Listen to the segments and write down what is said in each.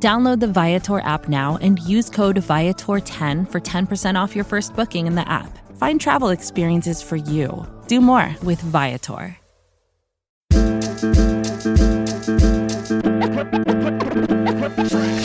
Download the Viator app now and use code Viator10 for 10% off your first booking in the app. Find travel experiences for you. Do more with Viator.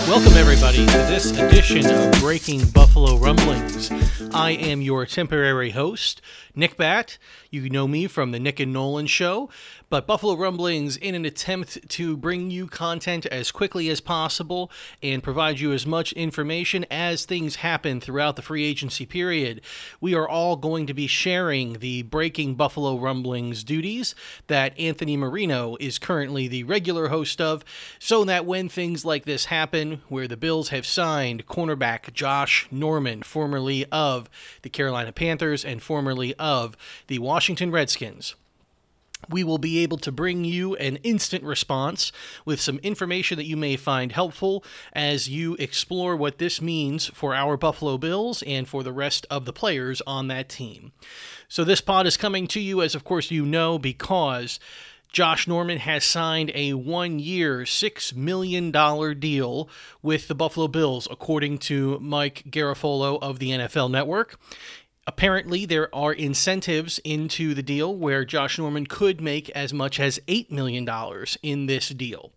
Welcome, everybody, to this edition of Breaking Buffalo Rumblings. I am your temporary host, Nick Bat. You know me from the Nick and Nolan Show, but Buffalo Rumblings, in an attempt to bring you content as quickly as possible and provide you as much information as things happen throughout the free agency period, we are all going to be sharing the Breaking Buffalo Rumblings duties that Anthony Marino is currently the regular host of, so that when things like this happen, where the Bills have signed cornerback Josh Norman, formerly of the Carolina Panthers and formerly of the Washington Redskins, we will be able to bring you an instant response with some information that you may find helpful as you explore what this means for our Buffalo Bills and for the rest of the players on that team. So, this pod is coming to you, as of course you know, because Josh Norman has signed a one year, $6 million deal with the Buffalo Bills, according to Mike Garafolo of the NFL Network. Apparently, there are incentives into the deal where Josh Norman could make as much as $8 million in this deal.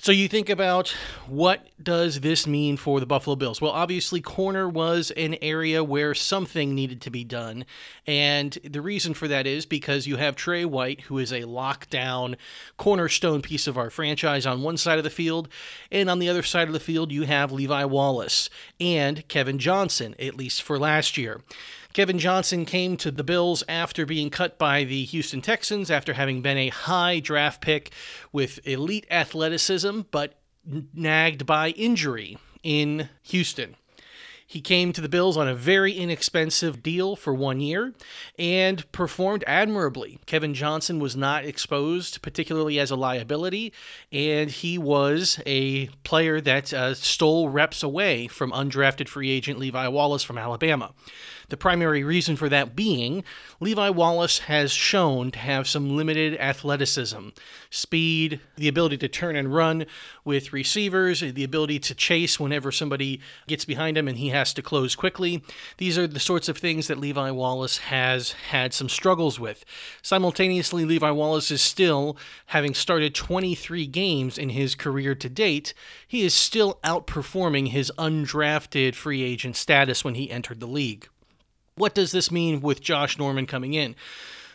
So you think about what does this mean for the Buffalo Bills? Well, obviously corner was an area where something needed to be done, and the reason for that is because you have Tre White who is a lockdown cornerstone piece of our franchise on one side of the field, and on the other side of the field you have Levi Wallace and Kevin Johnson at least for last year. Kevin Johnson came to the Bills after being cut by the Houston Texans after having been a high draft pick with elite athleticism, but nagged by injury in Houston. He came to the Bills on a very inexpensive deal for one year and performed admirably. Kevin Johnson was not exposed, particularly as a liability, and he was a player that uh, stole reps away from undrafted free agent Levi Wallace from Alabama. The primary reason for that being Levi Wallace has shown to have some limited athleticism, speed, the ability to turn and run with receivers, the ability to chase whenever somebody gets behind him and he has to close quickly. These are the sorts of things that Levi Wallace has had some struggles with. Simultaneously, Levi Wallace is still, having started 23 games in his career to date, he is still outperforming his undrafted free agent status when he entered the league. What does this mean with Josh Norman coming in?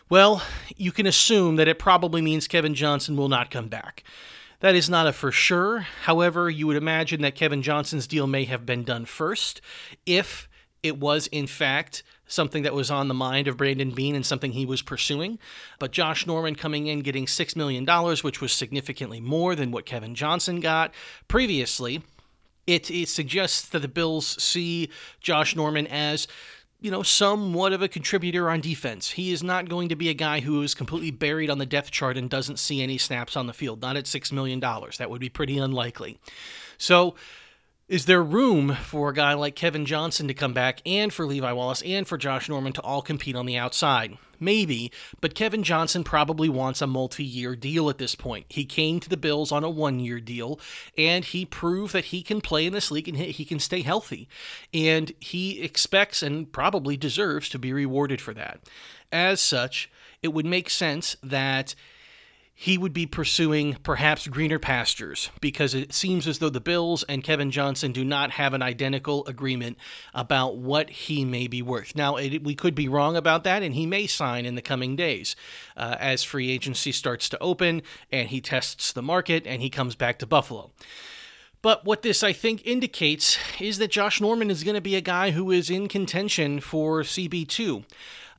Well, you can assume that it probably means Kevin Johnson will not come back. That is not a for sure. However, you would imagine that Kevin Johnson's deal may have been done first if it was, in fact, something that was on the mind of Brandon Beane and something he was pursuing. But Josh Norman coming in getting $6 million, which was significantly more than what Kevin Johnson got previously, it, it suggests that the Bills see Josh Norman as you know, somewhat of a contributor on defense. He is not going to be a guy who is completely buried on the depth chart and doesn't see any snaps on the field. Not at $6 million. That would be pretty unlikely. So, is there room for a guy like Kevin Johnson to come back and for Levi Wallace and for Josh Norman to all compete on the outside? Maybe, but Kevin Johnson probably wants a multi year deal at this point. He came to the Bills on a one year deal, and he proved that he can play in this league and he can stay healthy. And he expects and probably deserves to be rewarded for that. As such, it would make sense that he would be pursuing perhaps greener pastures because it seems as though the Bills and Kevin Johnson do not have an identical agreement about what he may be worth. Now, it, we could be wrong about that, and he may sign in the coming days uh, as free agency starts to open and he tests the market and he comes back to Buffalo. But what this, I think, indicates is that Josh Norman is going to be a guy who is in contention for CB2.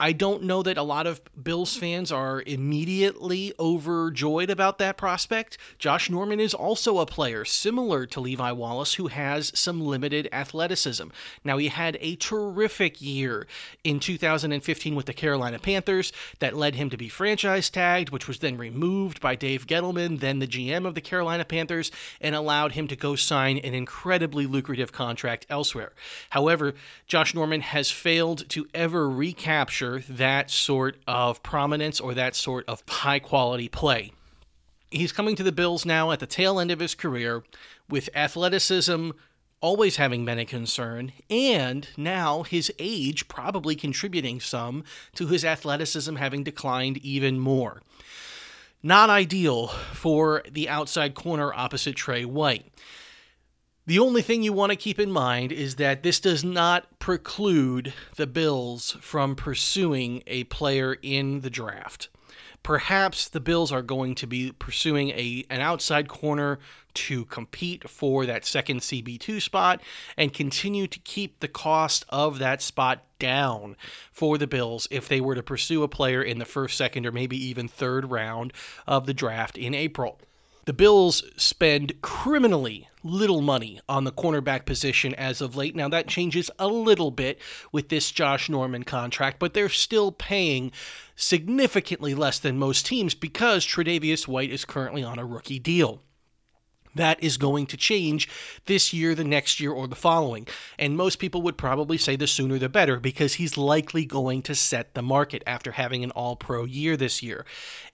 I don't know that a lot of Bills fans are immediately overjoyed about that prospect. Josh Norman is also a player similar to Levi Wallace who has some limited athleticism. Now, he had a terrific year in 2015 with the Carolina Panthers that led him to be franchise tagged, which was then removed by Dave Gettleman, then the GM of the Carolina Panthers, and allowed him to go sign an incredibly lucrative contract elsewhere. However, Josh Norman has failed to ever recapture that sort of prominence or that sort of high quality play. He's coming to the Bills now at the tail end of his career with athleticism always having been a concern, and now his age probably contributing some to his athleticism having declined even more. Not ideal for the outside corner opposite Tre White. The only thing you want to keep in mind is that this does not preclude the Bills from pursuing a player in the draft. Perhaps the Bills are going to be pursuing a an outside corner to compete for that second CB2 spot and continue to keep the cost of that spot down for the Bills if they were to pursue a player in the first, second, or maybe even third round of the draft in April. The Bills spend criminally little money on the cornerback position as of late. Now, that changes a little bit with this Josh Norman contract, but they're still paying significantly less than most teams because Tre'Davious White is currently on a rookie deal that is going to change this year, the next year, or the following. And most people would probably say the sooner the better because he's likely going to set the market after having an all pro year this year.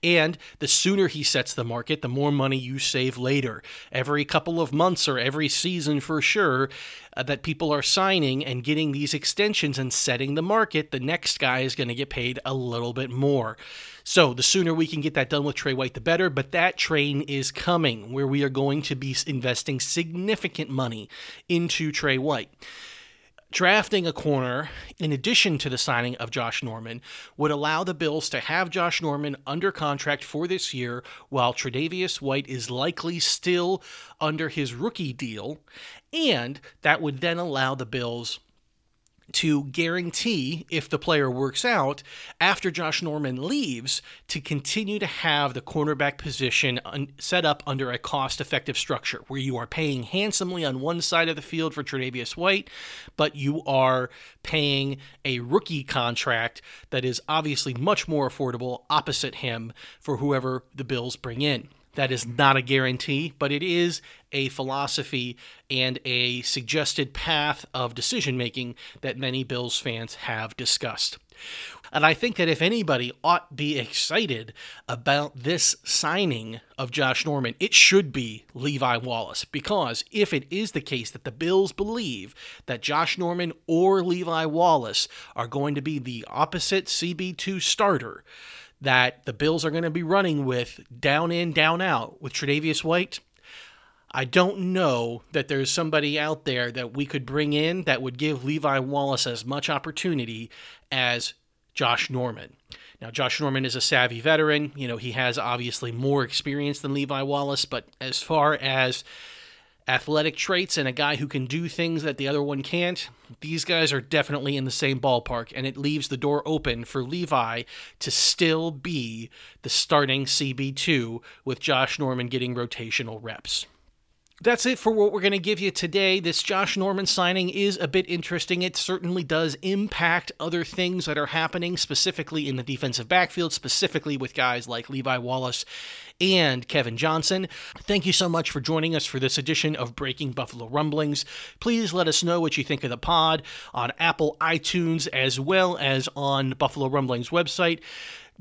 And the sooner he sets the market, the more money you save later. Every couple of months or every season for sure, uh, that people are signing and getting these extensions and setting the market, the next guy is going to get paid a little bit more. So the sooner we can get that done with Tre White, the better. But that train is coming where we are going to be investing significant money into Tre White drafting a corner in addition to the signing of Josh Norman would allow the Bills to have Josh Norman under contract for this year while Tre'Davious White is likely still under his rookie deal and that would then allow the Bills to guarantee, if the player works out, after Josh Norman leaves, to continue to have the cornerback position un- set up under a cost effective structure where you are paying handsomely on one side of the field for Tre'Davious White, but you are paying a rookie contract that is obviously much more affordable opposite him for whoever the Bills bring in. That is not a guarantee, but it is a philosophy and a suggested path of decision making that many Bills fans have discussed. And I think that if anybody ought be excited about this signing of Josh Norman, it should be Levi Wallace. Because if it is the case that the Bills believe that Josh Norman or Levi Wallace are going to be the opposite CB2 starter, that the Bills are going to be running with down in, down out with Tre'Davious White, I don't know that there's somebody out there that we could bring in that would give Levi Wallace as much opportunity as Josh Norman. Now, Josh Norman is a savvy veteran. You know, he has obviously more experience than Levi Wallace, but as far as athletic traits and a guy who can do things that the other one can't, these guys are definitely in the same ballpark, and it leaves the door open for Levi to still be the starting CB2 with Josh Norman getting rotational reps that's it for what we're going to give you today. This Josh Norman signing is a bit interesting. It certainly does impact other things that are happening, specifically in the defensive backfield, specifically with guys like Levi Wallace and Kevin Johnson. Thank you so much for joining us for this edition of Breaking Buffalo Rumblings. Please let us know what you think of the pod on Apple iTunes as well as on Buffalo Rumblings website.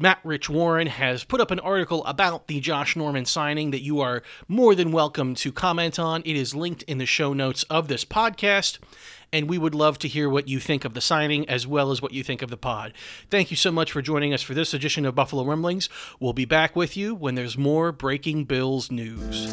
Matt Rich Warren has put up an article about the Josh Norman signing that you are more than welcome to comment on. It is linked in the show notes of this podcast, and we would love to hear what you think of the signing as well as what you think of the pod. Thank you so much for joining us for this edition of Buffalo Rumblings. We'll be back with you when there's more breaking Bills news.